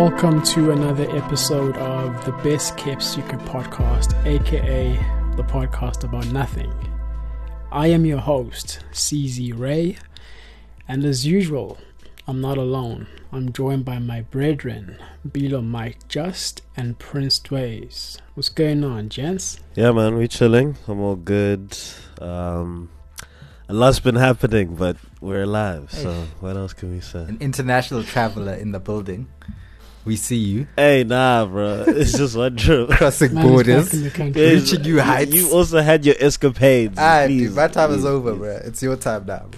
welcome to another episode of the Best Kept Secret Podcast, aka the podcast about nothing. I am your host, CZ Ray, and as usual, I'm not alone. I'm joined by my brethren, Bilo Mike Just and Prince Dways. What's going on, gents? Yeah, man, we chilling. I'm all good. Um, a lot's been happening, but we're alive. So what else can we say? An international traveler in the building. We see you Hey, nah, bro. It's just one trip. crossing Man borders. back in the country. Yes, Reaching new heights. You also had your escapades. Ah, Please, dude, my time is over, please. bro. It's your time now.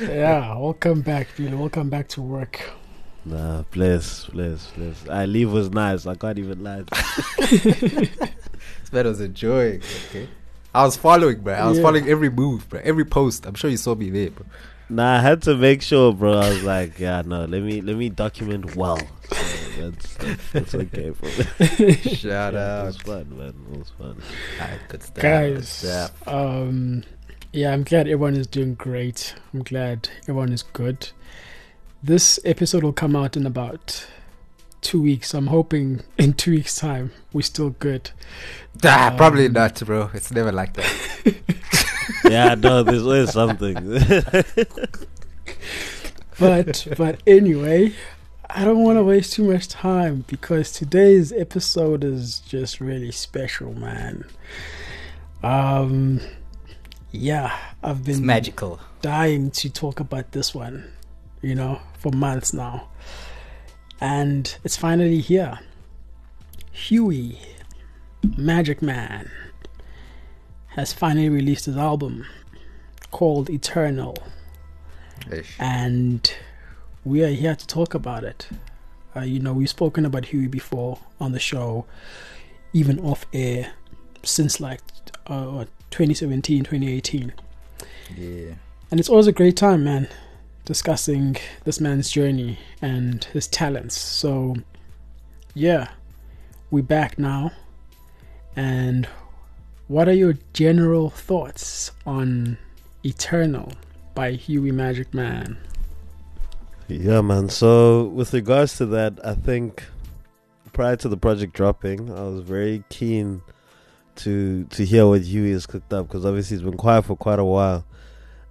Yeah, welcome back, Bilo. Welcome back to work. Nah, bless, bless, bless. I leave was nice. I can't even lie. This man was enjoying. Okay, I was following, bro. I was Yeah. following every move, bro. Every post. I'm sure you saw me there, bro. Nah, I had to make sure, bro. I was like, yeah, no, let me let me document well. So that's, that's that's okay, bro. Shout Yeah, it was fun, man. It was fun. Alright, good stuff. good Guys, stuff. um, yeah, I'm glad everyone is doing great. I'm glad everyone is good. This episode will come out in about two weeks. I'm hoping in two weeks' time we're still good. Ah, probably um, not, bro. It's never like that. Yeah, I know this is something. But but anyway, I don't want to waste too much time because today's episode is just really special, man. Um, yeah, I've It's been magical. dying to talk about this one, you know, for months now. And it's finally here. Huey, Magicman, has finally released his album called Eternal. Ish. And we are here to talk about it. Uh, you know, we've spoken about Huey before on the show, even off air, since like uh, 2017, 2018. Yeah. And it's always a great time, man, discussing this man's journey and his talents. So, yeah, we're back now. And what are your general thoughts on Eternal by Huey Magicman? Yeah, man. So, with regards to that, I think prior to the project dropping, I was very keen to to hear what Huey has cooked up because obviously he's been quiet for quite a while.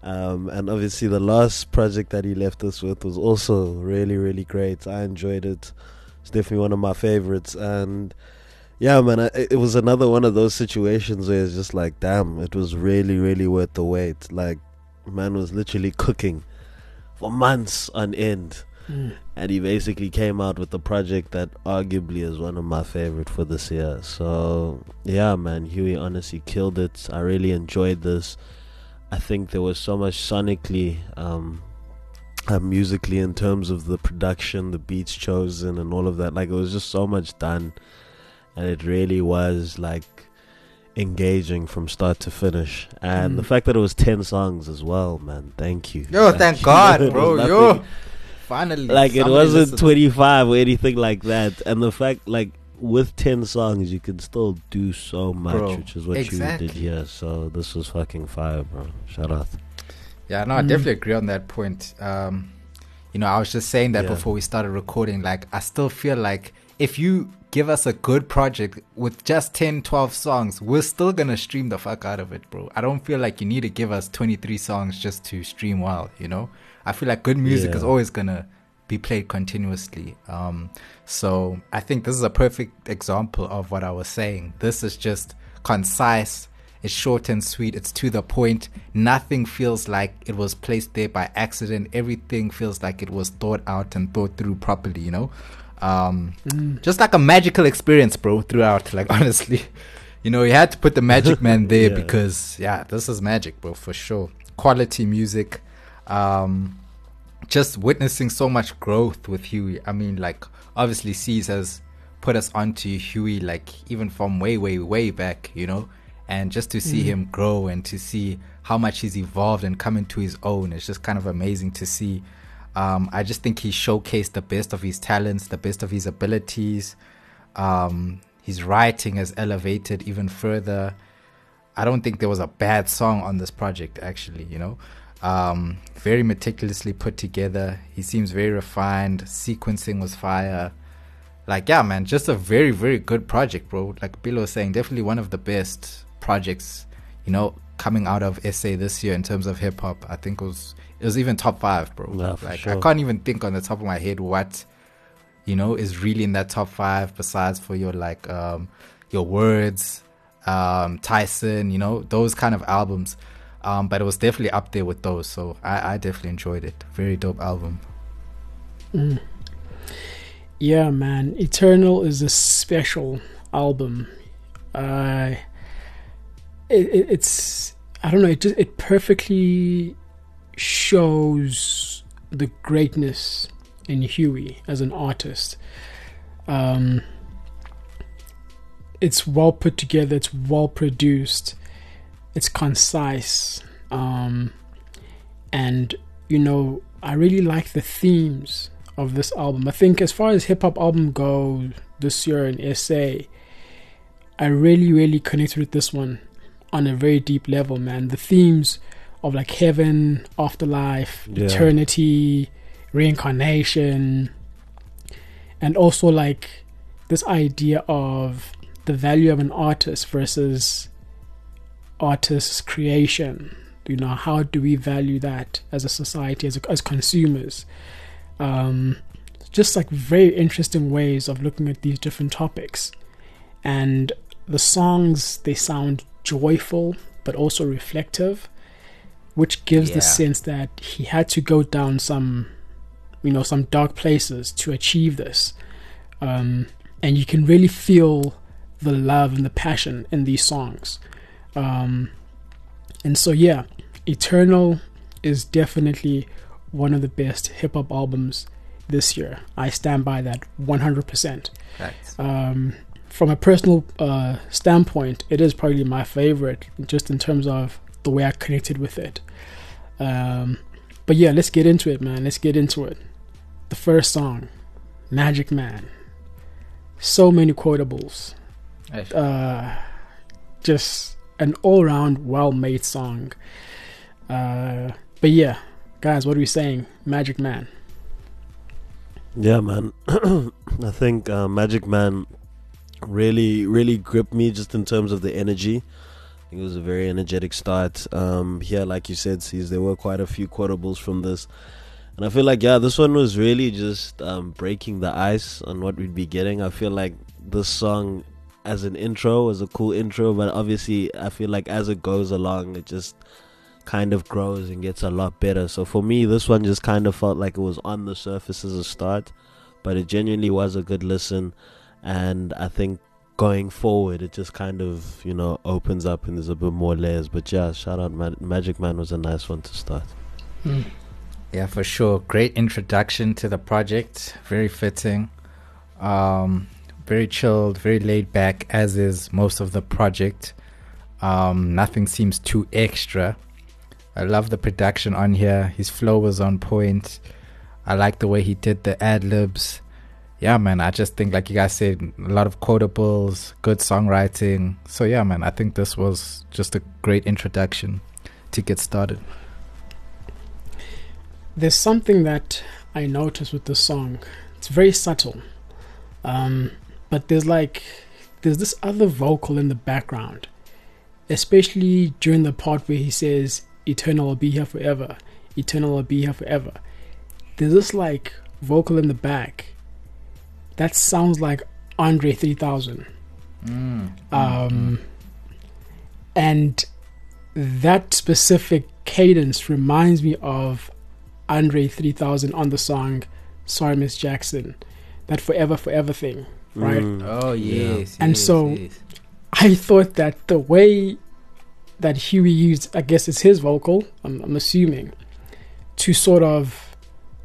Um, and obviously, the last project that he left us with was also really, really great. I enjoyed it. It's definitely one of my favorites. And yeah, man, I, it was another one of those situations where it's just like, damn, it was really, really worth the wait. Like, man was literally cooking for months on end and he basically came out with a project that arguably is one of my favorite for this year. So yeah, man, Huey honestly killed it. I really enjoyed this. I think there was so much sonically, um, uh, musically in terms of the production, the beats chosen, and all of that. Like it was just so much done, and it really was like engaging from start to finish. And the Mm. fact that it was ten songs as well, man. Thank you. Yo, thank you. God, It bro. nothing- Yo. Finally. like it wasn't listened. 25 or anything like that and the fact like with 10 songs you can still do so much Bro, which is what exactly. you did here so this was fucking fire bro shout out Yeah, no, I Mm. definitely agree on that point. Um, you know, I was just saying that Yeah. before we started recording. Like, I still feel like if you give us a good project with just 10, 12 songs, we're still gonna stream the fuck out of it, bro. I don't feel like you need to give us 23 songs just to stream well, you know? I feel like good music Yeah. is always gonna be played continuously. Um, so I think this is a perfect example of what I was saying. This is just concise. It's short and sweet. It's to the point. Nothing feels like it was placed there by accident. Everything feels like it was thought out and thought through properly. You know, um, just like a magical experience, bro. Throughout, like honestly, you know, you had to put the Magic Man there Yeah. because yeah, this is magic, bro, for sure. Quality music. Um, just witnessing so much growth with Huey. I mean, like obviously, C's has put us onto Huey, like even from way, way, way back, you know. And just to see Mm. him grow and to see how much he's evolved and come into his own, it's just kind of amazing to see. Um, I just think he showcased the best of his talents, the best of his abilities. Um, his writing has elevated even further. I don't think there was a bad song on this project, actually, you know. Um, very meticulously put together. He seems very refined. Sequencing was fire. Like, yeah, man, just a very, very good project, bro. Like Bill was saying, definitely one of the best projects, you know, coming out of SA this year in terms of hip hop. I think it was it was even top five, bro. Like sure. I can't even think on the top of my head what you know is really in that top five besides for your like um your words, um Tyson, you know, those kind of albums. Um, but it was definitely up there with those, so I, I definitely enjoyed it. Very dope album. Yeah, man. Eternal is a special album. Uh, it, it, it's I don't know. It just it perfectly shows the greatness in Huey as an artist. Um, it's well put together. It's well produced. It's concise. Um, and you know, I really like the themes of this album. I think as far as hip hop album goes this year in SA, I really, really connected with this one on a very deep level, man. The themes of like heaven, afterlife, Yeah. eternity, reincarnation, and also like this idea of the value of an artist versus artist's creation. You know, how do we value that as a society, as as consumers? Um, just like very interesting ways of looking at these different topics, and the songs they sound joyful but also reflective, which gives Yeah. the sense that he had to go down some, you know, some dark places to achieve this, um, and you can really feel the love and the passion in these songs. Um, and so, yeah, Eternal is definitely one of the best hip hop albums this year. I stand by that 100%. Facts. Um, from a personal uh, standpoint, it is probably my favorite, just in terms of the way I connected with it. Um, but yeah, let's get into it, man. Let's get into it. The first song, Magic Man. So many quotables. Uh, just an all round well made song. Uh, but yeah, guys, what are we saying? Magic Man. Yeah, man. I think uh, Magic Man really, really gripped me just in terms of the energy. It was a very energetic start. Um, here, like you said, sees there were quite a few quotables from this, and I feel like yeah, this one was really just um, breaking the ice on what we'd be getting. I feel like this song, as an intro, was a cool intro, but obviously, I feel like as it goes along, it just kind of grows and gets a lot better. So for me, this one just kind of felt like it was on the surface as a start, but it genuinely was a good listen. And I think going forward, it just kind of you know opens up and there's a bit more layers. But yeah, shout out Ma- Magic Man was a nice one to start. Yeah, for sure. Great introduction to the project. Very fitting. Um, very chilled, very laid back, as is most of the project. Um, nothing seems too extra. I love the production on here. His flow was on point. I like the way he did the ad libs. Yeah, man. I just think, like you guys said, a lot of quotables, good songwriting. So, yeah, man. I think this was just a great introduction to get started. There's something that I noticed with this song. It's very subtle. Um, but there's like there's this other vocal in the background. Especially during the part where he says, Eternal will be here forever. Eternal will be here forever. There's this like vocal in the back that sounds like Andre 3000. Um, and that specific cadence reminds me of Andre 3000 on the song Sorry Miss Jackson, that forever forever thing, right? Mm. Oh Yeah. yes, And yes, so- yes. I thought that the way that Huey used, I guess it's his vocal, I'm, I'm assuming, to sort of,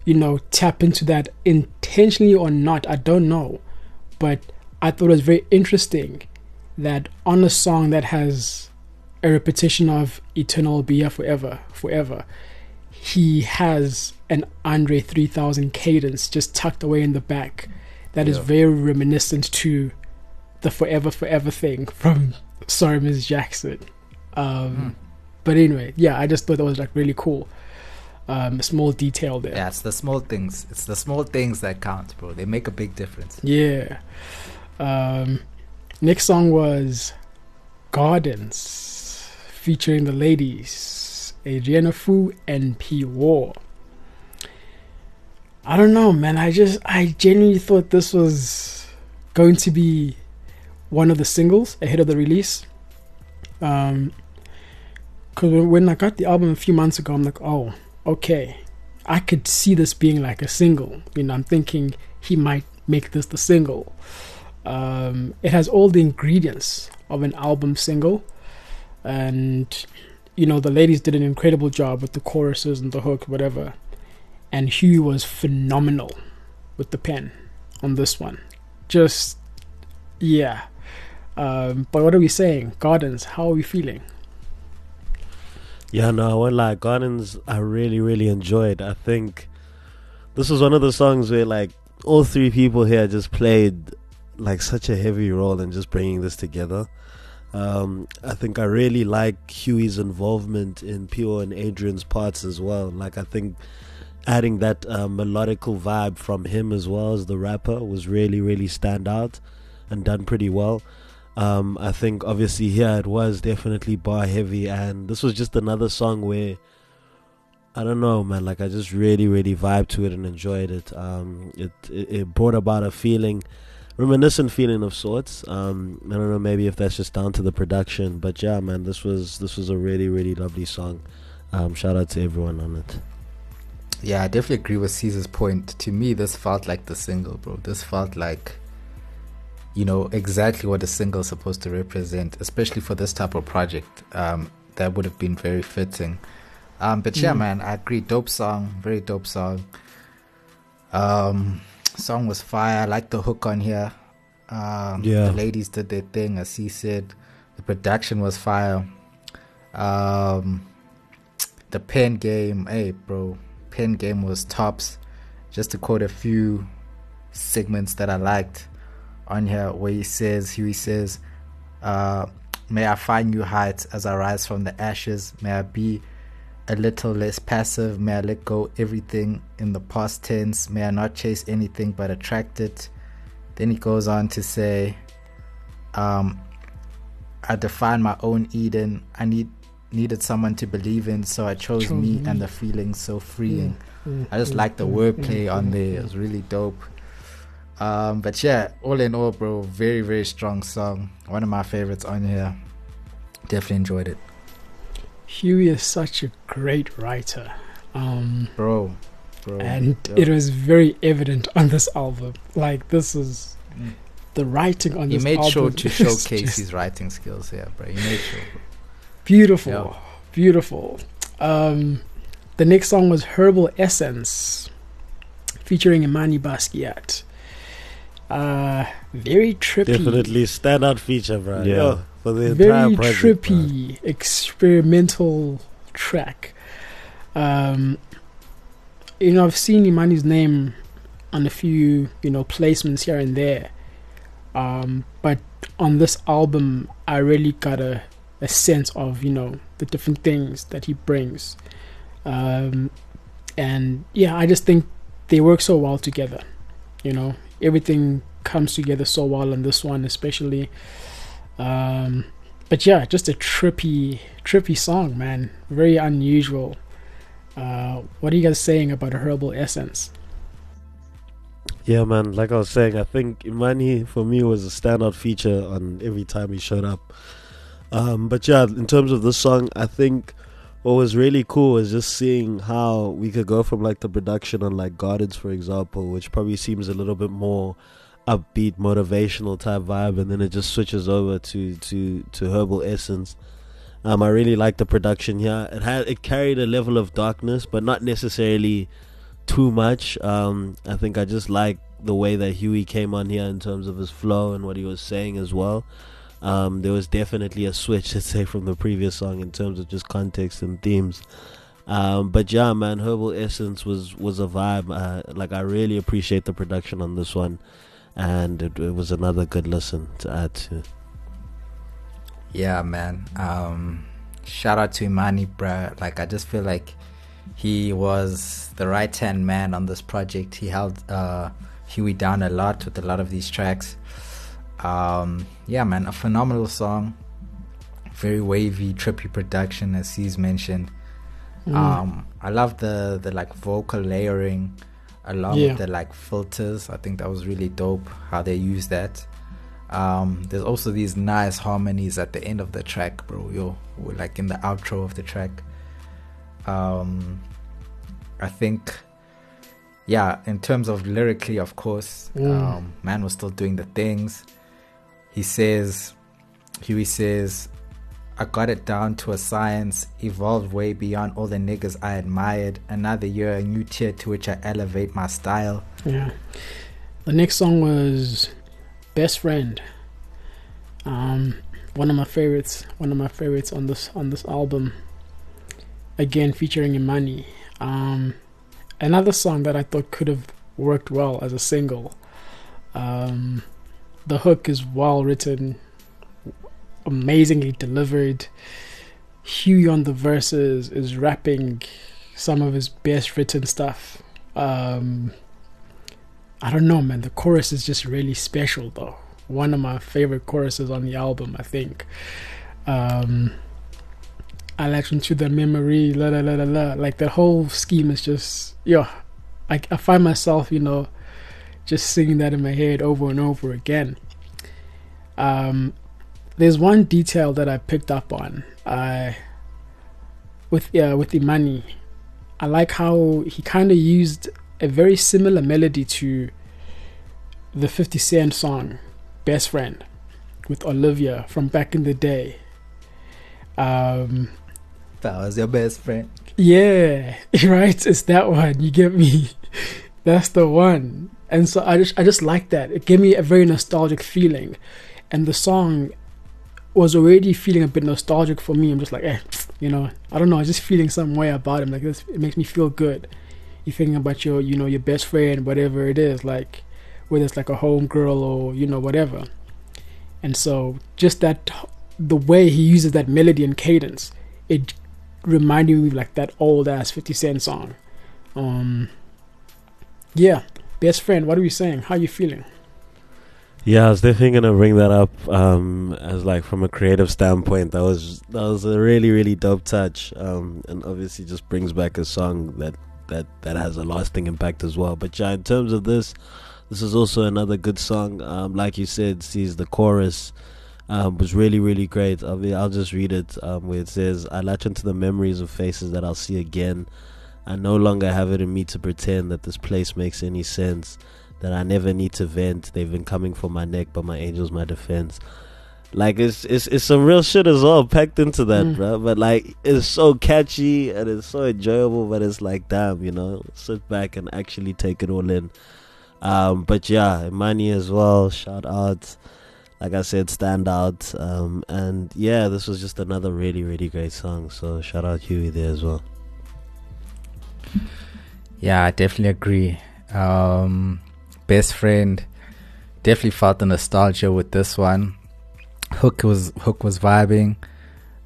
you know, tap into that intentionally or not, I don't know. But I thought it was very interesting that on a song that has a repetition of Eternal Be Here Forever, Forever, he has an Andre 3000 cadence just tucked away in the back that is Yeah. very reminiscent to the Forever Forever thing from Sorry Miss Jackson. Um, Hmm. But anyway, yeah, I just thought that was like really cool. Um, small detail there. Yeah, it's the small things. It's the small things that count, bro. They make a big difference. Yeah. Um, next song was Gardens, featuring the ladies Adriana Fu and P War. I don't know, man. I just, I genuinely thought this was going to be one of the singles ahead of the release. Um, because when I got the album a few months ago, I'm like, oh, okay, I could see this being like a single. You know, I'm thinking he might make this the single. Um, it has all the ingredients of an album single, and you know the ladies did an incredible job with the choruses and the hook, whatever. And Huey was phenomenal with the pen on this one. Just yeah. Um, but what are we saying? Gardens, how are we feeling? Yeah, no, I won't lie. Gardens, I really, really enjoyed. I think this was one of the songs where, like, all three people here just played like such a heavy role in just bringing this together. Um, I think I really like Huey's involvement in Pure and Adrian's parts as well. Like, I think adding that uh, melodical vibe from him as well as the rapper was really, really stand out and done pretty well. Um, I think obviously here it was definitely bar heavy, and this was just another song where I don't know, man. Like I just really, really vibed to it and enjoyed it. Um, it, it, it brought about a feeling, reminiscent feeling of sorts. Um, I don't know, maybe if that's just down to the production, but yeah, man, this was this was a really, really lovely song. Um, shout out to everyone on it. Yeah, I definitely agree with Caesar's point. To me, this felt like the single, bro. This felt like you know exactly what a single is supposed to represent, especially for this type of project. Um, that would have been very fitting. Um, but yeah, mm. man, I agree. Dope song, very dope song. Um, song was fire. I like the hook on here. Um, yeah, the ladies did their thing, as he said. The production was fire. Um, the pen game, hey, bro, pen game was tops. Just to quote a few segments that I liked on here where he says, he says, uh, May I find new heights as I rise from the ashes. May I be a little less passive. May I let go everything in the past tense. May I not chase anything but attract it. Then he goes on to say, um, I define my own Eden. I need needed someone to believe in, so I chose, chose me, me, and the feeling so freeing. Mm, I just mm, like the mm, wordplay mm, on there. It was really dope. Um, but yeah, all in all, bro, very very strong song. One of my favorites on here. Definitely enjoyed it. Huey is such a great writer, um, bro, bro, and yo. it was very evident on this album. Like this is mm. the writing on he this. He made sure to showcase his writing skills here, bro. He made sure. Bro. Beautiful, yo. beautiful. Um, the next song was Herbal Essence, featuring Imani Basquiat. Uh, very trippy. Definitely standout feature, bro. Yeah. Yo, for the entire very project, trippy bro. experimental track. Um, you know, I've seen Imani's name on a few, you know, placements here and there. Um, but on this album, I really got a, a sense of, you know, the different things that he brings. Um, and yeah, I just think they work so well together. You know, everything comes together so well on this one, especially. Um, but yeah, just a trippy, trippy song, man. Very unusual. Uh, what are you guys saying about a herbal essence? Yeah, man. Like I was saying, I think Imani for me was a standout feature on every time he showed up. Um, but yeah, in terms of this song, I think what was really cool was just seeing how we could go from like the production on like Gardens, for example, which probably seems a little bit more upbeat, motivational type vibe, and then it just switches over to to to Herbal Essence. Um, I really like the production here. It had it carried a level of darkness, but not necessarily too much. Um, I think I just like the way that Huey came on here in terms of his flow and what he was saying as well. Um, there was definitely a switch, let's say, from the previous song in terms of just context and themes. Um, but yeah, man, Herbal Essence was was a vibe. Uh, like I really appreciate the production on this one, and it, it was another good listen to add to. Yeah, man. Um, shout out to Imani, bro. Like I just feel like he was the right hand man on this project. He held uh, Huey down a lot with a lot of these tracks. Um, yeah, man, a phenomenal song. Very wavy, trippy production, as he's mentioned. Mm. Um, I love the the like vocal layering along Yeah. with the like filters. I think that was really dope how they use that. Um, there's also these nice harmonies at the end of the track, bro. Yo, like in the outro of the track. Um, I think, yeah, in terms of lyrically, of course, Mm. um, man was still doing the things. He says, Huey says, I got it down to a science, evolved way beyond all the niggas I admired. Another year, a new tier to which I elevate my style. Yeah. The next song was Best Friend. Um, one of my favorites. One of my favorites on this on this album. Again, featuring Imani. Um, another song that I thought could have worked well as a single. Um, the hook is well written, amazingly delivered. Huey on the verses is rapping some of his best written stuff. Um, I don't know, man. The chorus is just really special, though. One of my favorite choruses on the album, I think. Um, I latch into the memory, la la la la la. Like the whole scheme is just, yeah. I, I find myself, you know, just singing that in my head over and over again. Um, there's one detail that I picked up on. I with yeah with Imani, I like how he kind of used a very similar melody to the 50 Cent song Best Friend with Olivia from back in the day. Um, That was your best friend. yeah, right. It's that one. You get me. That's the one. And so I just I just like that. It gave me a very nostalgic feeling, and the song was already feeling a bit nostalgic for me. I'm just like, eh, you know, I don't know. I'm just feeling some way about him. Like this, it makes me feel good. You're thinking about your, you know, your best friend, whatever it is, like whether it's like a homegirl or you know whatever. And so just that, the way he uses that melody and cadence, it reminded me of like that old ass 50 Cent song. Um, yeah, best friend, what are we saying? How are you feeling? Yeah, I was definitely gonna bring that up um, as like from a creative standpoint. That was that was a really really dope touch, um, and obviously just brings back a song that that that has a lasting impact as well. But yeah, in terms of this, this is also another good song. Um, like you said, sees the chorus um, was really really great. I'll, be, I'll just read it um, where it says, "I latch into the memories of faces that I'll see again. I no longer have it in me to pretend that this place makes any sense." that I never need to vent. They've been coming for my neck, but my angel's my defense. Like it's it's it's some real shit as well packed into that, Mm. bro. But like it's so catchy and it's so enjoyable. But it's like damn, you know, sit back and actually take it all in. Um, but yeah, Imani as well. Shout out, like I said, stand out. Um, and yeah, this was just another really really great song. So shout out Huey there as well. Yeah, I definitely agree. Um, best friend, definitely felt the nostalgia with this one. Hook was Hook was vibing.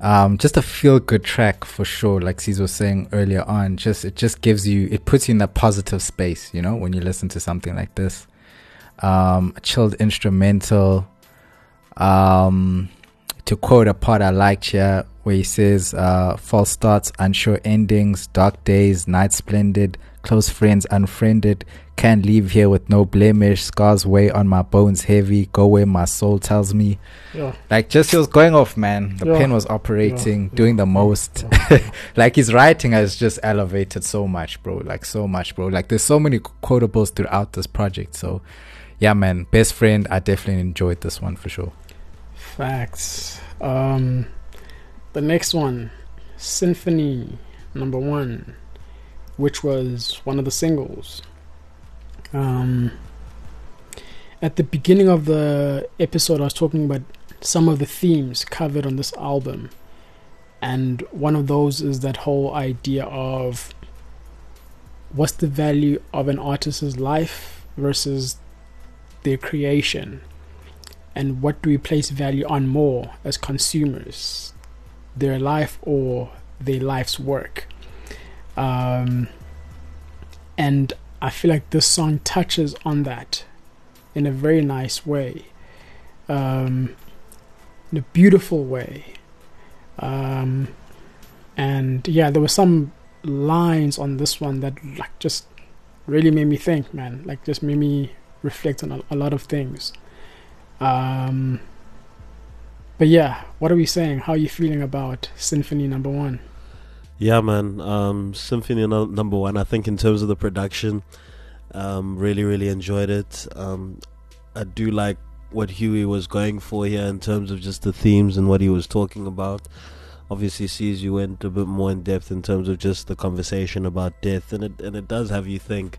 Um, just a feel good track for sure. Like Cesar was saying earlier on, just it just gives you it puts you in that positive space. You know, when you listen to something like this. Um, chilled instrumental. Um, to quote a part I liked here, where he says, uh, "False starts, unsure endings, dark days, night splendid, close friends unfriended, can't leave here with no blemish, scars weigh on my bones heavy, go where my soul tells me." Yeah, Like, just he was going off, man. The Yeah. pen was operating, Yeah. doing the most. like his writing has just elevated so much, bro. Like so much, bro. Like there's so many quotables throughout this project. So, yeah, man. Best friend, I definitely enjoyed this one for sure. Facts. Um, the next one, Symphony number one, which was one of the singles. Um, at the beginning of the episode, I was talking about some of the themes covered on this album, and one of those is that whole idea of what's the value of an artist's life versus their creation and what do we place value on more as consumers their life or their life's work Um, and I feel like this song touches on that in a very nice way, um, in a beautiful way. Um, and yeah, there were some lines on this one that like just really made me think, man. Like just made me reflect on a, a lot of things. Um, but yeah, what are we saying? How are you feeling about Symphony Number One? Yeah, man. Um, Symphony no- Number One. I think in terms of the production, um, really, really enjoyed it. Um, I do like what Huey was going for here in terms of just the themes and what he was talking about. Obviously, sees you went a bit more in depth in terms of just the conversation about death, and it and it does have you think.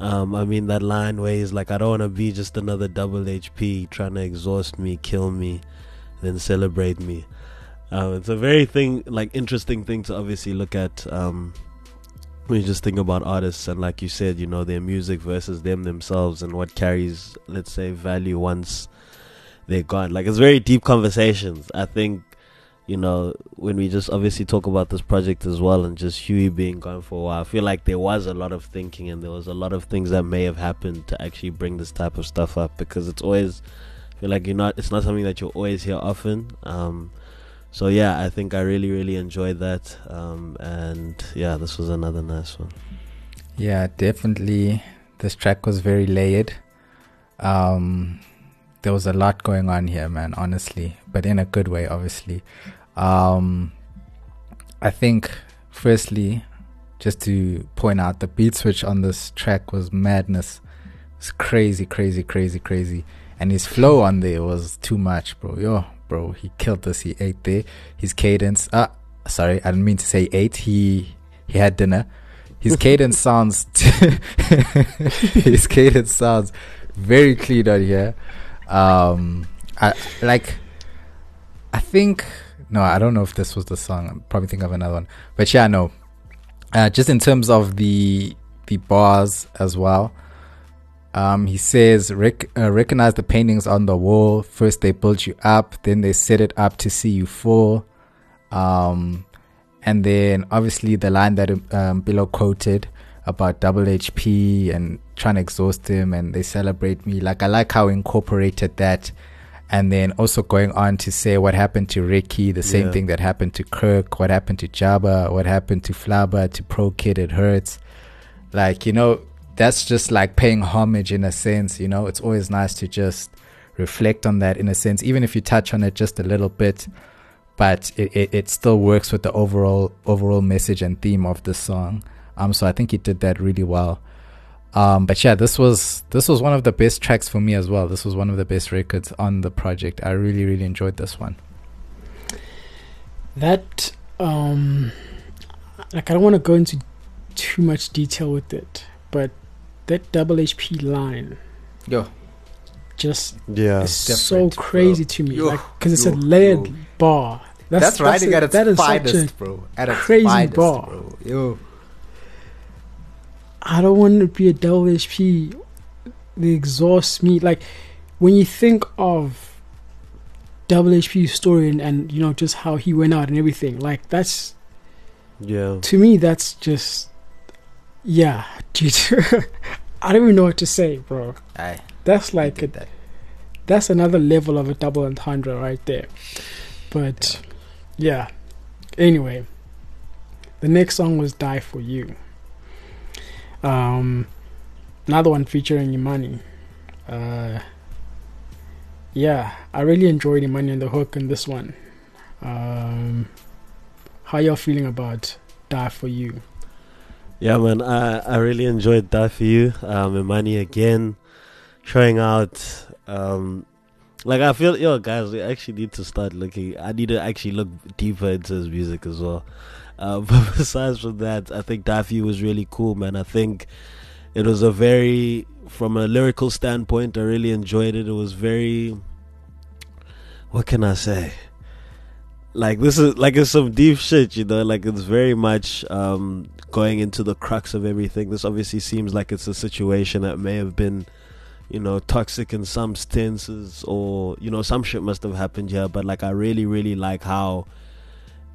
Um, I mean that line where he's like, "I don't want to be just another double HP trying to exhaust me, kill me, then celebrate me." Um, it's a very thing like interesting thing to obviously look at um, when you just think about artists and like you said, you know, their music versus them themselves and what carries, let's say, value once they're gone. Like it's very deep conversations. I think you know, when we just obviously talk about this project as well and just Huey being gone for a while, I feel like there was a lot of thinking and there was a lot of things that may have happened to actually bring this type of stuff up because it's always I feel like you're not it's not something that you always hear often. Um, so yeah, I think I really really enjoyed that, um, and yeah, this was another nice one. Yeah, definitely. This track was very layered. Um, there was a lot going on here, man. Honestly, but in a good way, obviously. Um, I think, firstly, just to point out, the beat switch on this track was madness. It's crazy, crazy, crazy, crazy. And his flow on there was too much, bro. Yo, bro, he killed this. He ate there. His cadence. Ah, sorry, I didn't mean to say ate. He he had dinner. His cadence sounds. his cadence sounds very clean on here. Um, I like. I think no, I don't know if this was the song. I'm probably thinking of another one, but yeah, no. Uh, just in terms of the the bars as well. Um, he says, Rec- uh, recognize the paintings on the wall. First, they build you up, then they set it up to see you fall. Um, and then, obviously, the line that um, Bilo quoted about double HP and trying to exhaust him, and they celebrate me. Like, I like how incorporated that. And then also going on to say what happened to Ricky, the same Yeah. thing that happened to Kirk, what happened to Jabba, what happened to Flabba, to Pro Kid, it hurts. Like, you know, that's just like paying homage in a sense, you know. It's always nice to just reflect on that in a sense, even if you touch on it just a little bit, but it, it, it still works with the overall overall message and theme of the song. Um, so I think he did that really well. Um, but yeah, this was this was one of the best tracks for me as well. This was one of the best records on the project. I really really enjoyed this one. That um, like I don't want to go into too much detail with it, but that double HP line Yo, just Yeah, is so different, bro. crazy to me, Yo, like because it's a yo, layered yo. bar. that's, writing a- at its that is such finest, a- bro. At its crazy finest, bar. bro. Yo, I don't want to be a double HP. They exhaust me. Like when you think of double HP's story and, and you know just how he went out and everything, like that's yeah, to me that's just yeah, dude. I don't even know what to say, bro. I That's like a, that. that's another level of a double entendre right there. But yeah. Anyway, the next song was "Die for You." Um, another one featuring Imani. Uh, yeah, I really enjoyed Imani and the hook in this one. Um, how y'all feeling about "Die for You"? yeah, man. I I really enjoyed Die for you, um, Imani again, showing out. Um, like I feel, yo, guys, we actually need to start looking. I need to actually look deeper into his music as well. Uh, but besides from that, I think Daffy was really cool, man. I think it was a very, from a lyrical standpoint, I really enjoyed it. It was very, what can I say? Like this is like it's some deep shit, you know. Like it's very much um, going into the crux of everything. This obviously seems like it's a situation that may have been, you know, toxic in some stances, or you know, some shit must have happened here. But like, I really, really like how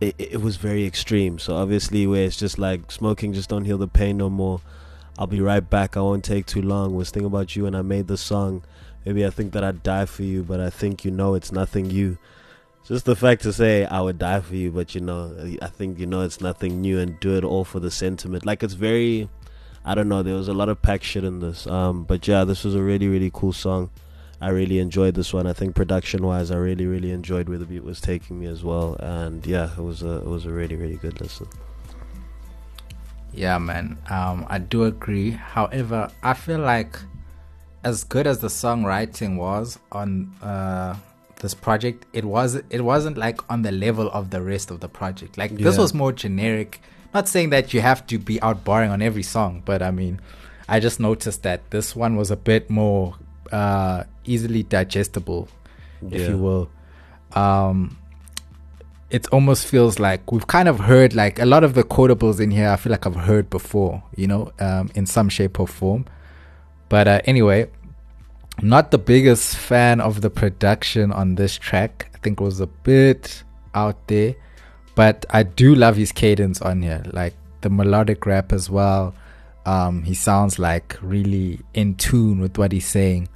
it, it was very extreme. So obviously, where it's just like smoking just don't heal the pain no more. I'll be right back. I won't take too long. Was thinking about you and I made the song. Maybe I think that I'd die for you, but I think you know it's nothing you. Just the fact to say I would die for you, but you know, I think you know it's nothing new and do it all for the sentiment. Like it's very, I don't know. There was a lot of pack shit in this, um, but yeah, this was a really really cool song. I really enjoyed this one. I think production wise, I really really enjoyed where the beat was taking me as well, and yeah, it was a it was a really really good listen. Yeah, man. Um, I do agree. However, I feel like as good as the songwriting was on uh, this project, it was it wasn't like on the level of the rest of the project. Like this was more generic. Not saying that you have to be out barring on every song, but I mean, I just noticed that this one was a bit more uh, easily digestible, if you will. Um, it almost feels like we've kind of heard like a lot of the quotables in here. I feel like I've heard before, you know, um, in some shape or form. But uh, anyway, not the biggest fan of the production on this track. I think it was a bit out there, but I do love his cadence on here, like the melodic rap as well. Um, he sounds like really in tune with what he's saying.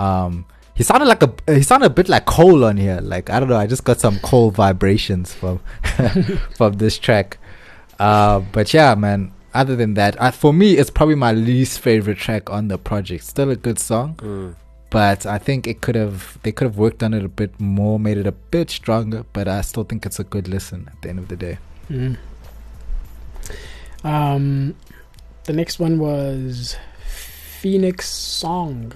Um, he sounded like a he sounded a bit like Cole on here. Like I don't know, I just got some Cole vibrations from from this track. Uh, but yeah, man. Other than that, I, for me, it's probably my least favorite track on the project. Still a good song, Mm. but I think it could have they could have worked on it a bit more, made it a bit stronger. But I still think it's a good listen at the end of the day. Mm. Um, the next one was Phoenix Song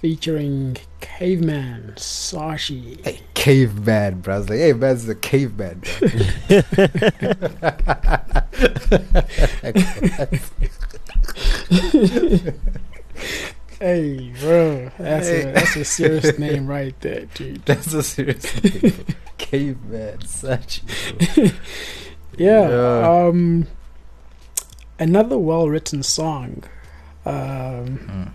featuring Caveman Sashi. Hey, caveman, bro. I was like, hey, man's a caveman. Hey, bro, that's Hey. a that's a serious name right there, dude. That's a serious name. caveman, such. Yeah. Yeah. Um, another well-written song. Um, Mm.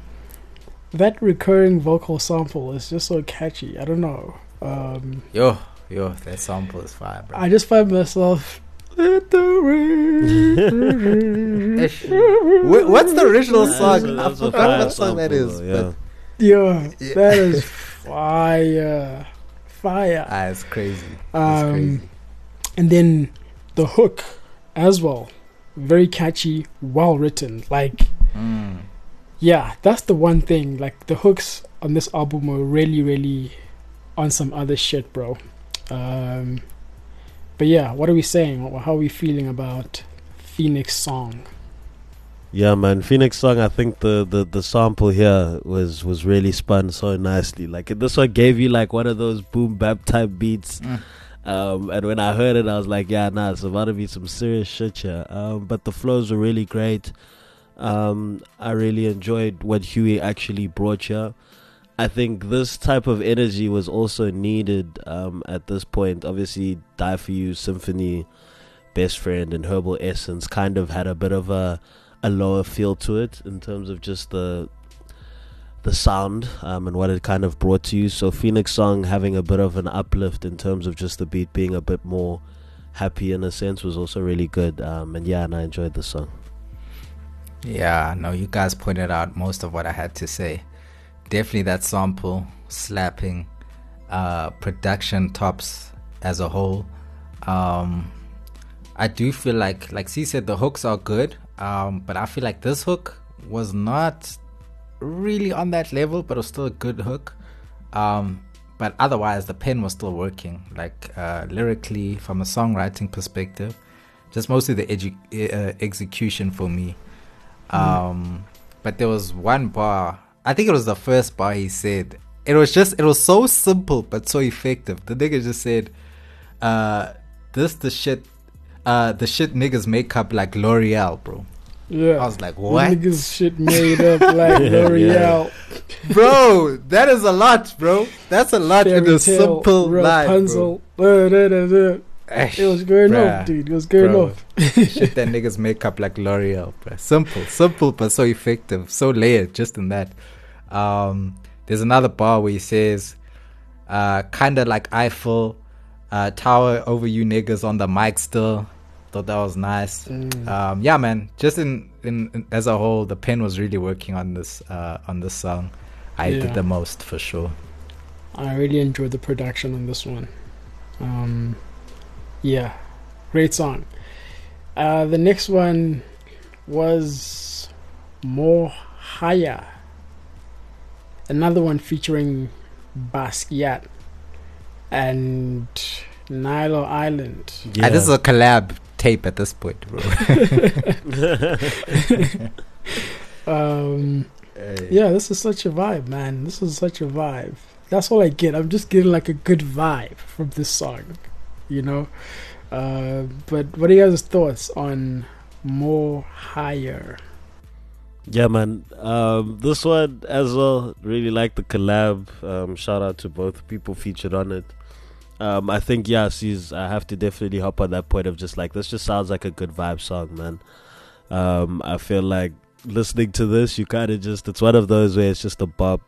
That recurring vocal sample is just so catchy. I don't know. Um, Yo, yo, that sample is fire, bro. I just find myself. Let the rain- Ish. What's the original song? I forgot what song that is. sample, though, but- yeah. Yeah, Yeah. that is fire, fire. Ah, it's crazy. It's Um, crazy. and then the hook as well, very catchy, well written. Like, Mm. Yeah, that's the one thing. Like the hooks on this album were really, really on some other shit, bro. Um, but yeah, what are we saying? How are we feeling about Phoenix Song? Yeah, man. Phoenix song. I think the, the, the sample here was was really spun so nicely. Like this one gave you like one of those boom bap type beats. Mm. Um, and when I heard it, I was like, yeah, nah, it's about to be some serious shit here. Um, but the flows were really great. Um, I really enjoyed what Huey actually brought here. I think this type of energy was also needed um, at this point. Obviously, Die For You, Symphony, Best Friend, and Herbal Essence kind of had a bit of a, a lower feel to it in terms of just the the sound um, and what it kind of brought to you. So Phoenix Song having a bit of an uplift in terms of just the beat being a bit more happy in a sense was also really good. Um, and yeah, and I enjoyed the song. Yeah, no, you guys pointed out most of what I had to say. Definitely that sample, slapping, uh, production tops as a whole. Um, I do feel like, like C said, the hooks are good, um, but I feel like this hook was not really on that level, but it was still a good hook. Um, but otherwise, the pen was still working, like uh, lyrically, from a songwriting perspective. Just mostly the edu- uh, execution for me. Um, but there was one bar. I think it was the first bar he said. It was just. It was so simple but so effective. The nigga just said, "Uh, this the shit. Uh, the shit niggas make up like L'Oreal, bro." Yeah, I was like, "What, Niggas shit made up like L'Oreal. bro? That is a lot, bro. That's a lot in a tale, simple line, bro." It was going bruh. off, dude. It was going Bro. off. shit that niggas make up like L'Oreal, bro. Simple, simple, but so effective, so layered just in that. Um, there's another bar where he says, uh, kinda like Eiffel, Uh, Tower over you niggas on the mic still. Thought that was nice. Mm. Um, yeah, man. Just in, in, in as a whole, the pen was really working on this uh, on this song. I Yeah. did the most for sure. I really enjoyed the production on this one. Um, yeah, great song. Uh, the next one was More Higher. Another one featuring Basquiat and Nilo Island. Uh, this is a collab tape at this point, bro. Um, yeah, this is such a vibe, man. This is such a vibe. That's all I get. I'm just getting like a good vibe from this song, you know. Uh, but what are you guys' thoughts on more higher? Yeah, man. Um, this one as well. Really like the collab. Um, shout out to both people featured on it. Um, I think yeah, she's. I have to definitely hop on that point of just like this. Just sounds like a good vibe song, man. Um, I feel like listening to this, you kind of just. It's one of those where it's just a bop,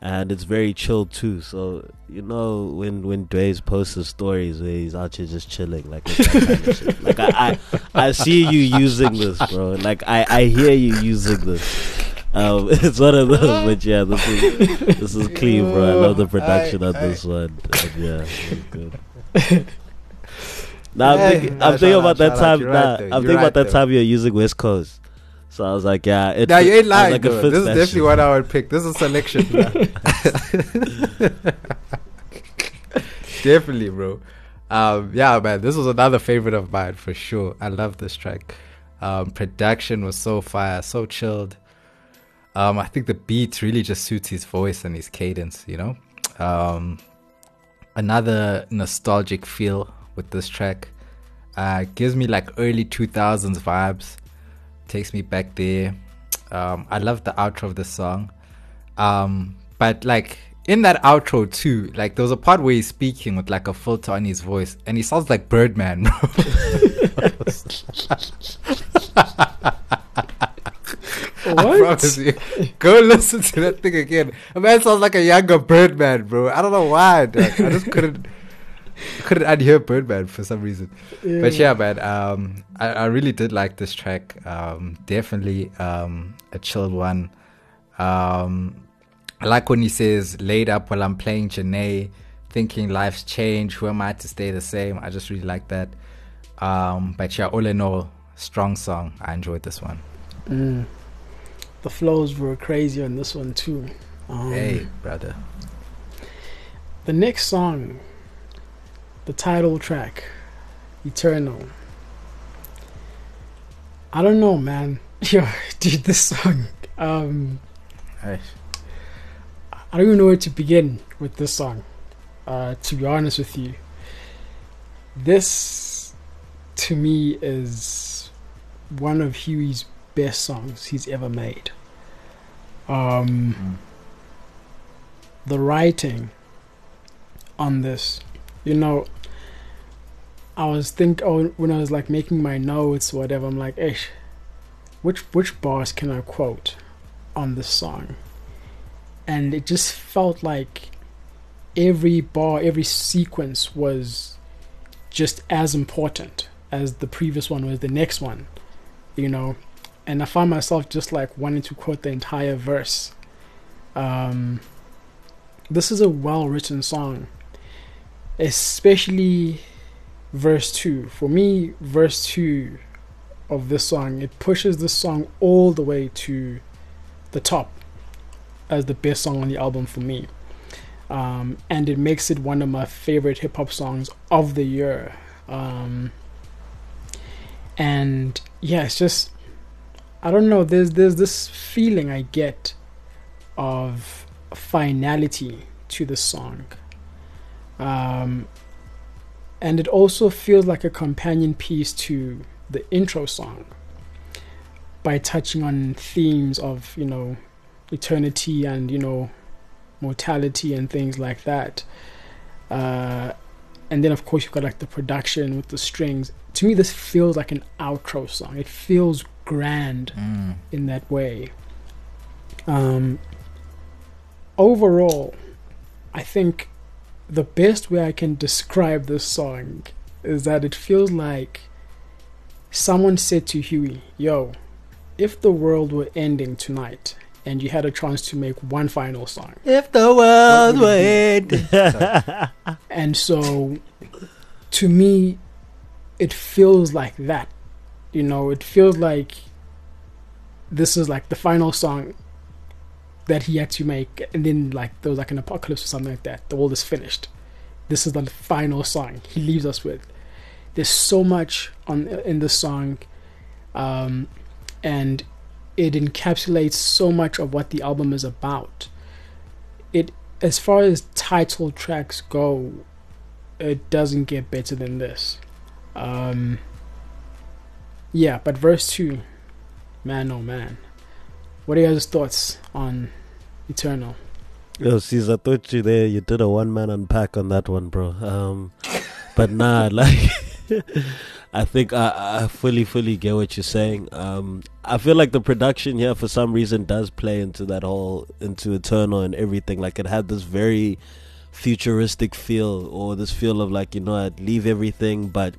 and it's very chill too. So you know when when Dwayne posts his stories where he's out here just chilling, like kind of like I, I I see you using this, bro. Like I I hear you using this. Um, it's one of those, but yeah, this is this is clean, bro. I love the production on this one. And yeah, it's good. Now I'm Hey, thinking, nah, I'm thinking about out, that time. You're Nah, right, though. I'm thinking right, about that time you're using West Coast. So I was like, yeah, it. Now you ain't lying, like, it though. fits This is definitely what I would pick. This is a selection. definitely, bro. Um, yeah, man. This was another favorite of mine for sure. I love this track. Um, production was so fire, so chilled. Um, I think the beat really just suits his voice and his cadence. You know. Um, another nostalgic feel with this track. Uh, gives me like early 2000s vibes. Takes me back there. Um, I love the outro of the song. Um, but like in that outro too, like there was a part where he's speaking with like a filter on his voice, and he sounds like Birdman, bro. I promise you. Go listen to that thing again. A man sounds like a younger Birdman, bro. I don't know why. dog. I just couldn't couldn't unhear Birdman for some reason. But yeah, man, um, I, I really did like this track. Um, definitely um, a chilled one. Um, I like when he says, laid up while I'm playing Janae, thinking life's changed. Who am I to stay the same? I just really like that. Um, but yeah, all in all, strong song. I enjoyed this one. Mm. The flows were crazy on this one too. Um, Hey, brother. The next song, the title track, Eternal. I don't know, man. Yo, dude, this song. Um, Hey. I don't even know where to begin with this song. Uh, to be honest with you, this to me is one of Huey's best songs he's ever made. Um, Mm. the writing on this, you know, I was think oh, when I was like making my notes, whatever. I'm like, ish, which which bars can I quote on this song? And it just felt like every bar, every sequence was just as important as the previous one was the next one, you know. And I found myself just like wanting to quote the entire verse. Um, this is a well written song, especially verse 2. For me, verse 2 of this song, it pushes this song all the way to the top as the best song on the album for me. Um, and it makes it one of my favorite hip hop songs of the year. Um, and yeah, it's just I don't know. There's there's this feeling I get of finality to the song, um, and it also feels like a companion piece to the intro song by touching on themes of you know eternity and you know mortality and things like that. Uh, and then of course you've got like the production with the strings. To me, this feels like an outro song. It feels grand Mm. in that way. Um, overall, I think the best way I can describe this song is that it feels like someone said to Huey, "Yo, if the world were ending tonight and you had a chance to make one final song, If the world would were it And so, to me, it feels like that. You know, it feels like this is like the final song that he had to make, and then like there was like an apocalypse or something like that. The world is finished. This is the final song he leaves us with. There's so much on in this song, um, and it encapsulates so much of what the album is about. It, as far as title tracks go, it doesn't get better than this. Um, yeah, but verse two, man, oh man, what are your thoughts on Eternal? Yo, Caesar, I thought you there. You did a one man unpack on that one, bro. Um, but nah, like, I think I, I fully, fully get what you're saying. Um, I feel like the production here, for some reason, does play into that whole into Eternal and everything. Like, it had this very futuristic feel, or this feel of like, you know, I'd leave everything, but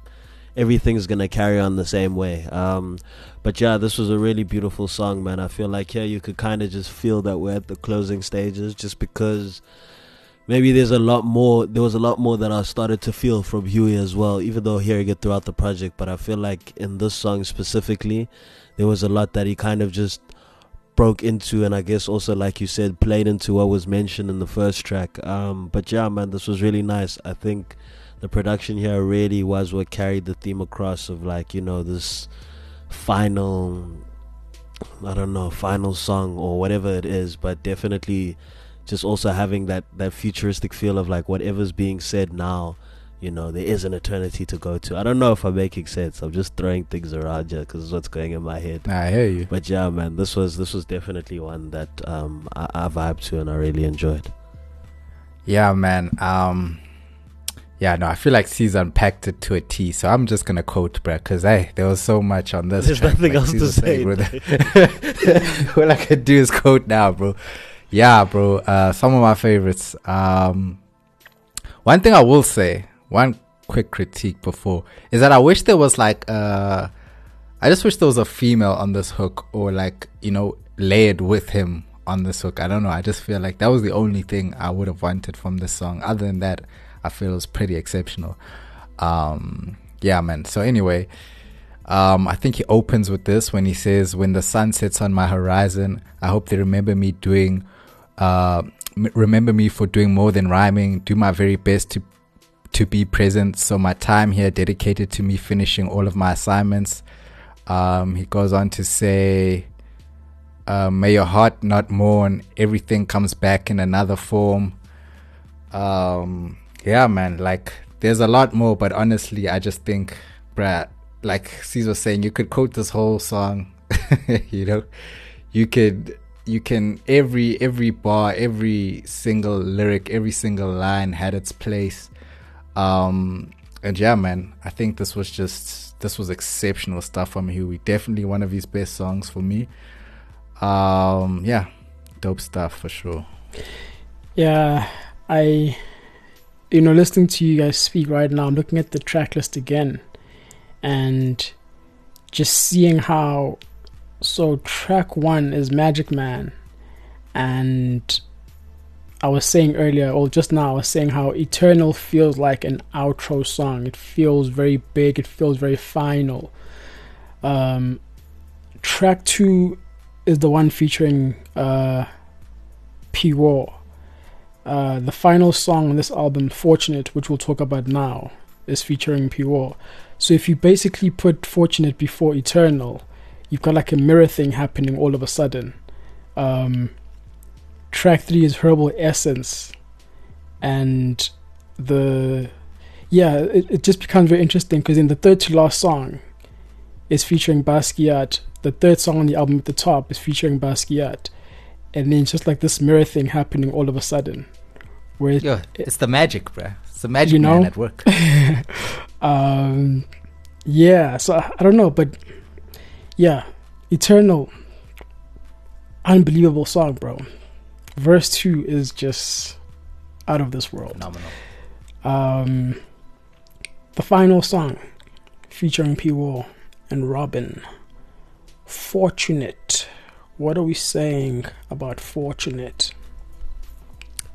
everything's gonna carry on the same way. Um, but yeah, this was a really beautiful song, man. I feel like here you could kind of just feel that we're at the closing stages, just because maybe there's a lot more. There was a lot more that I started to feel from Huey as well, even though hearing it throughout the project. But I feel like in this song specifically, there was a lot that he kind of just broke into, and I guess also, like you said, played into what was mentioned in the first track. Um, but yeah, man, this was really nice. I think the production here really was what carried the theme across of like you know this final I don't know final song or whatever it is but definitely just also having that that futuristic feel of like whatever's being said now you know there is an eternity to go to I don't know if I'm making sense I'm just throwing things around here because it's what's going in my head I hear you. but yeah man this was this was definitely one that um I, I vibed to and I really enjoyed Yeah, man. Um, yeah, no, I feel like Caesar unpacked it to a T. So I'm just gonna quote, bruh, because hey, there was so much on this. There's track, nothing like else to say. saying, bro. All I could do is quote now, bro. Yeah, bro. Uh, some of my favorites. Um, one thing I will say, one quick critique before, is that I wish there was like uh I just wish there was a female on this hook or like, you know, layered with him on this hook. I don't know. I just feel like that was the only thing I would have wanted from this song. Other than that, I feel was pretty exceptional. Um yeah, man. So anyway, um I think he opens with this when he says, When the sun sets on my horizon, I hope they remember me doing uh remember me for doing more than rhyming, do my very best to to be present. So my time here dedicated to me finishing all of my assignments. Um, he goes on to say, uh, "May your heart not mourn. Everything comes back in another form." Um, yeah, man. Like, there's a lot more, but honestly, I just think, Brad, like Caesar was saying, you could quote this whole song. you know, you could you can every every bar every single lyric every single line had its place um and yeah man i think this was just this was exceptional stuff from huey definitely one of his best songs for me um yeah dope stuff for sure Yeah, I, you know, listening to you guys speak right now, I'm looking at the track list again and just seeing how. So, track one is Magic Man, and I was saying earlier, or just now, I was saying how Eternal feels like an outro song. It feels very big, it feels very final. Um, track two is the one featuring uh, P War. Uh, the final song on this album, Fortunate, which we'll talk about now, is featuring P War. So if you basically put Fortunate before Eternal, you've got like a mirror thing happening all of a sudden. Um, track three is Herbal Essence, and the yeah, it, it just becomes very interesting because in the third to last song is featuring Basquiat. The third song on the album at the top is featuring Basquiat and then it's just like this mirror thing happening all of a sudden where it, Yo, it's the magic bruh it's the magic You know? man at work um yeah so I, I don't know but yeah eternal unbelievable song bro verse 2 is just out of this world phenomenal Um, the final song featuring P War and Robin. Fortunate. What are we saying about Fortunate?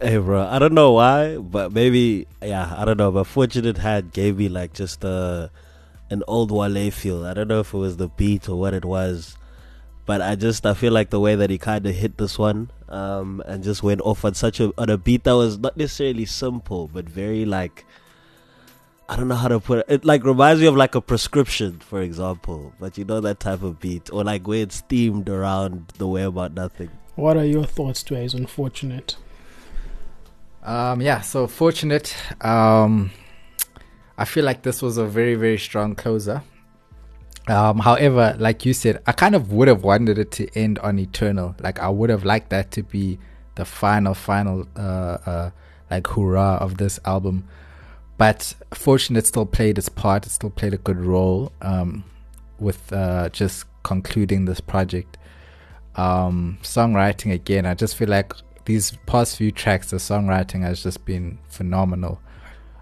Hey, bro, I don't know why, but maybe, yeah, I don't know. But Fortunate had gave me like just a an old Wale feel. I don't know if it was the beat or what it was, but I just I feel like the way that he kind of hit this one, um, and just went off on such a on a beat that was not necessarily simple, but very like I don't know how to put it. It like reminds me of like a prescription, for example. But you know that type of beat, or like where it's themed around the way about nothing. What are your thoughts, Dways, on Fortunate? Um, yeah, so fortunate. Um, I feel like this was a very, very strong closer. Um, however, like you said, I kind of would have wanted it to end on Eternal. Like I would have liked that to be the final, final, uh, uh, like hurrah of this album. But Fortunate still played its part. It still played a good role um, with uh, just concluding this project. Um, songwriting again, I just feel like these past few tracks, the songwriting has just been phenomenal.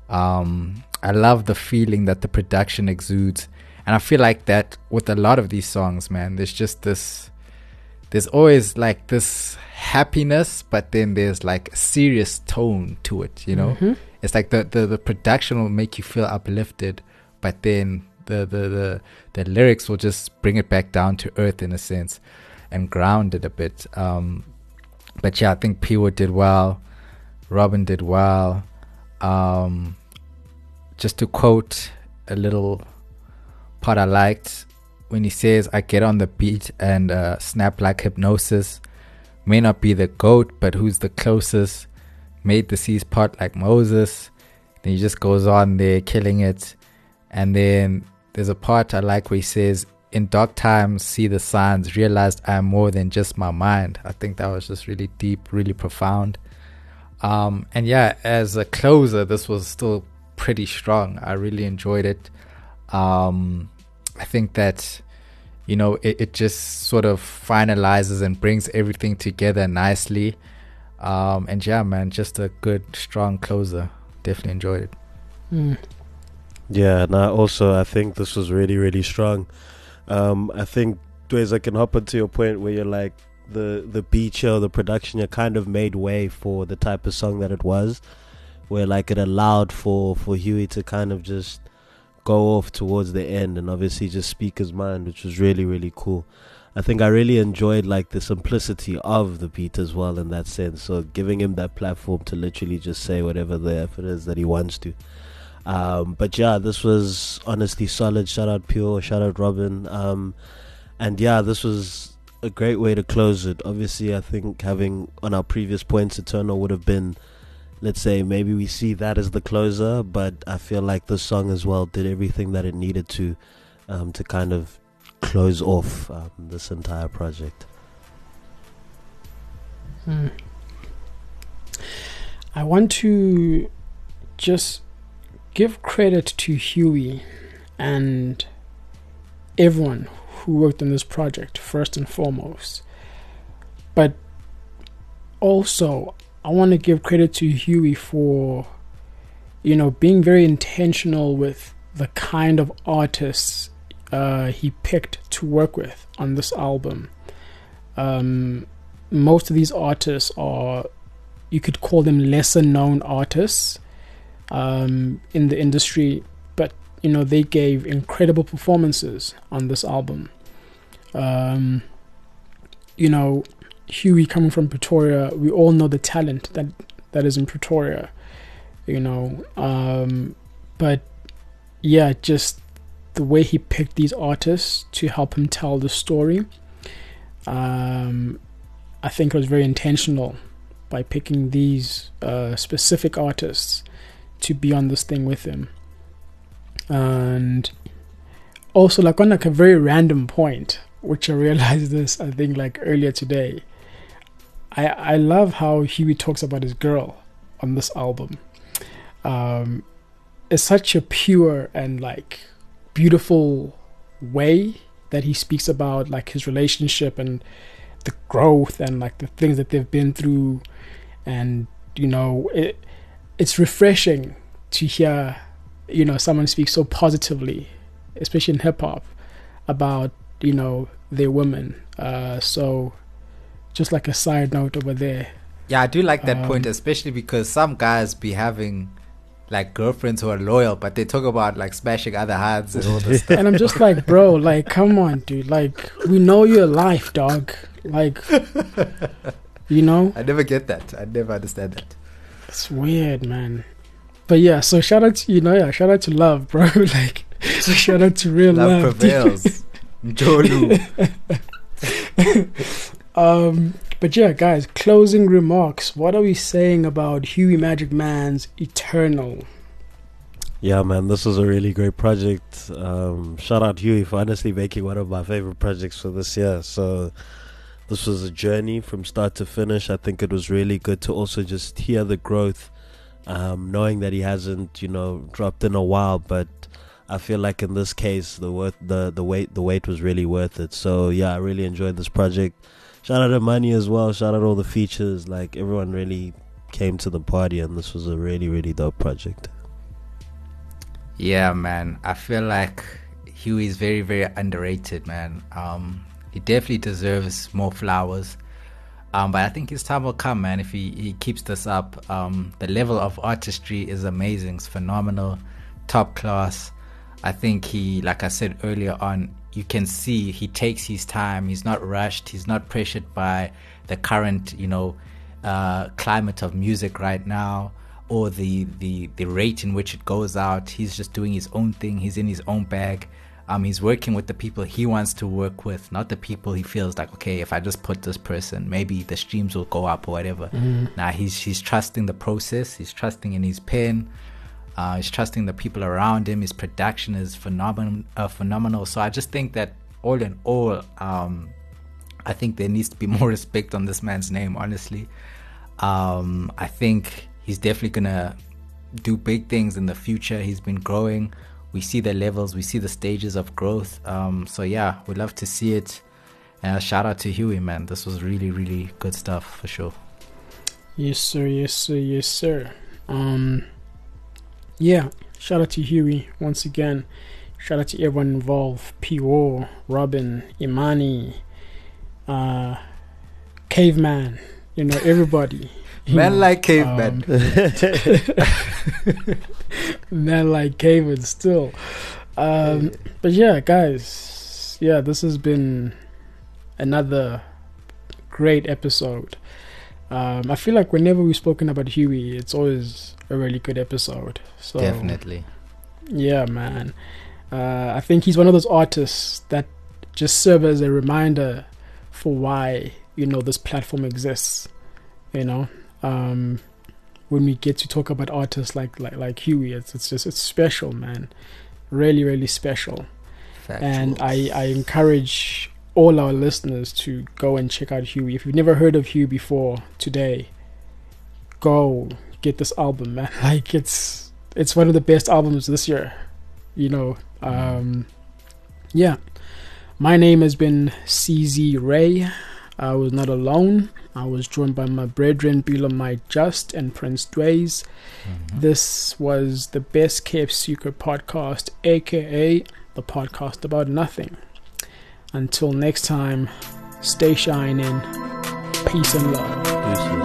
Um, I love the feeling that the production exudes, and I feel like that with a lot of these songs, man. There's just this, there's always like this happiness, but then there's like a serious tone to it. You know, Mm-hmm. It's like the, the the production will make you feel uplifted, but then the the the the lyrics will just bring it back down to earth in a sense, and ground it a bit. Um, but yeah, I think P did well. Robin did well. Um, just to quote a little part I liked when he says, I get on the beat and uh, snap like hypnosis. May not be the goat, but who's the closest? Made the seas part like Moses. Then he just goes on there killing it. And then there's a part I like where he says, in dark times, see the signs, realized I am more than just my mind. I think that was just really deep, really profound. Um, and yeah, as a closer, this was still pretty strong. I really enjoyed it. Um, I think that, you know, it, it just sort of finalizes and brings everything together nicely. Um, and yeah, man, just a good, strong closer. Definitely enjoyed it. Mm. Yeah, and I also I think this was really really strong. Um, I think Dways, I can hop onto your point where you're like the the beat show, the production, you kind of made way for the type of song that it was, where like it allowed for for Huey to kind of just go off towards the end and obviously just speak his mind, which was really really cool. I think I really enjoyed like the simplicity of the beat as well in that sense. So giving him that platform to literally just say whatever the effort is that he wants to. Um, but yeah, this was honestly solid. Shout out Pure, shout out Robin. Um, and yeah, this was a great way to close it. Obviously, I think having on our previous points, Eternal would have been, let's say, maybe we see that as the closer. But I feel like this song as well did everything that it needed to, um, to kind of close off um, this entire project. Hmm. I want to just give credit to Huey and everyone who worked on this project, first and foremost. But also, I want to give credit to Huey for, you know, being very intentional with the kind of artists uh, he picked to work with on this album. Um, most of these artists are, you could call them lesser known artists um, in the industry, but you know they gave incredible performances on this album. Um, you know, Huey coming from Pretoria, we all know the talent that that is in Pretoria. You know, um, but yeah, just the way he picked these artists to help him tell the story. Um, I think it was very intentional by picking these uh, specific artists to be on this thing with him. And also, like on like a very random point, which I realized this I think like earlier today. I I love how Huey talks about his girl on this album. Um, it's such a pure and like beautiful way that he speaks about like his relationship and the growth and like the things that they've been through and you know it it's refreshing to hear, you know, someone speak so positively, especially in hip hop, about you know their women. Uh, so, just like a side note over there. Yeah, I do like that Um, point, especially because some guys be having like girlfriends who are loyal, but they talk about like smashing other hands and all this stuff. And I'm just like, bro, like, come on, dude. Like, we know your life, dog. Like, you know, I never get that. I never understand that. it's weird, man. But yeah, so shout out to you know, yeah, shout out to love, bro. like, shout out to real Love love. prevails. Njolu. Um, but yeah, guys, closing remarks. What are we saying about Huey Magicman's Eternal? Yeah, man, this was a really great project. Um, shout out Huey for honestly making one of my favorite projects for this year. So, this was a journey from start to finish. I think it was really good to also just hear the growth, um, knowing that he hasn't, you know, dropped in a while. But I feel like in this case, the worth, the the wait, the wait was really worth it. So yeah, I really enjoyed this project. Shout out to Money as well. Shout out all the features. Like everyone really came to the party, and this was a really really dope project. Yeah, man. I feel like Huey is very, very underrated, man. Um, he definitely deserves more flowers. Um, but I think his time will come, man. If he, he keeps this up, um, the level of artistry is amazing. It's phenomenal, top class. I think he, like I said earlier on, you can see he takes his time. He's not rushed. He's not pressured by the current, you know, uh, climate of music right now or the, the the rate in which it goes out. He's just doing his own thing. He's in his own bag. Um, he's working with the people he wants to work with, not the people he feels like, okay, if I just put this person, maybe the streams will go up or whatever. Now he's he's trusting the process. He's trusting in his pen. Uh, he's trusting the people around him. His production is phenomenal. Uh, phenomenal. So I just think that all in all, um, I think there needs to be more respect on this man's name. Honestly, um, I think he's definitely gonna do big things in the future. He's been growing. We see the levels. We see the stages of growth. Um, so yeah, we'd love to see it. And shout out to Huey, man. This was really, really good stuff for sure. Yes, sir. Yes, sir. Yes, sir. Um, yeah. Shout out to Huey once again. Shout out to everyone involved: P. War, Robin, Imani, uh, Caveman. You know everybody. Man like caveman. um, man like caveman still. Um, but yeah, guys. Yeah, this has been another great episode. Um, I feel like whenever we've spoken about Huey, it's always a really good episode. So Definitely. yeah, man. Uh, I think he's one of those artists that just serve as a reminder for why you know this platform exists. You know, um, when we get to talk about artists like like like Huey, it's it's just it's special, man. Really, really special. And I I encourage all our listeners to go and check out Huey. If you've never heard of Huey before today, go get this album, man. Like it's it's one of the best albums this year. You know, um, yeah. My name has been CZ Ray. I was not alone. I was joined by my brethren Bilo Mike Just and Prince Dways. Mhm. This was the Best Kept Secret podcast, aka the podcast about nothing. Until next time, stay shining. Peace and love. Peace and love.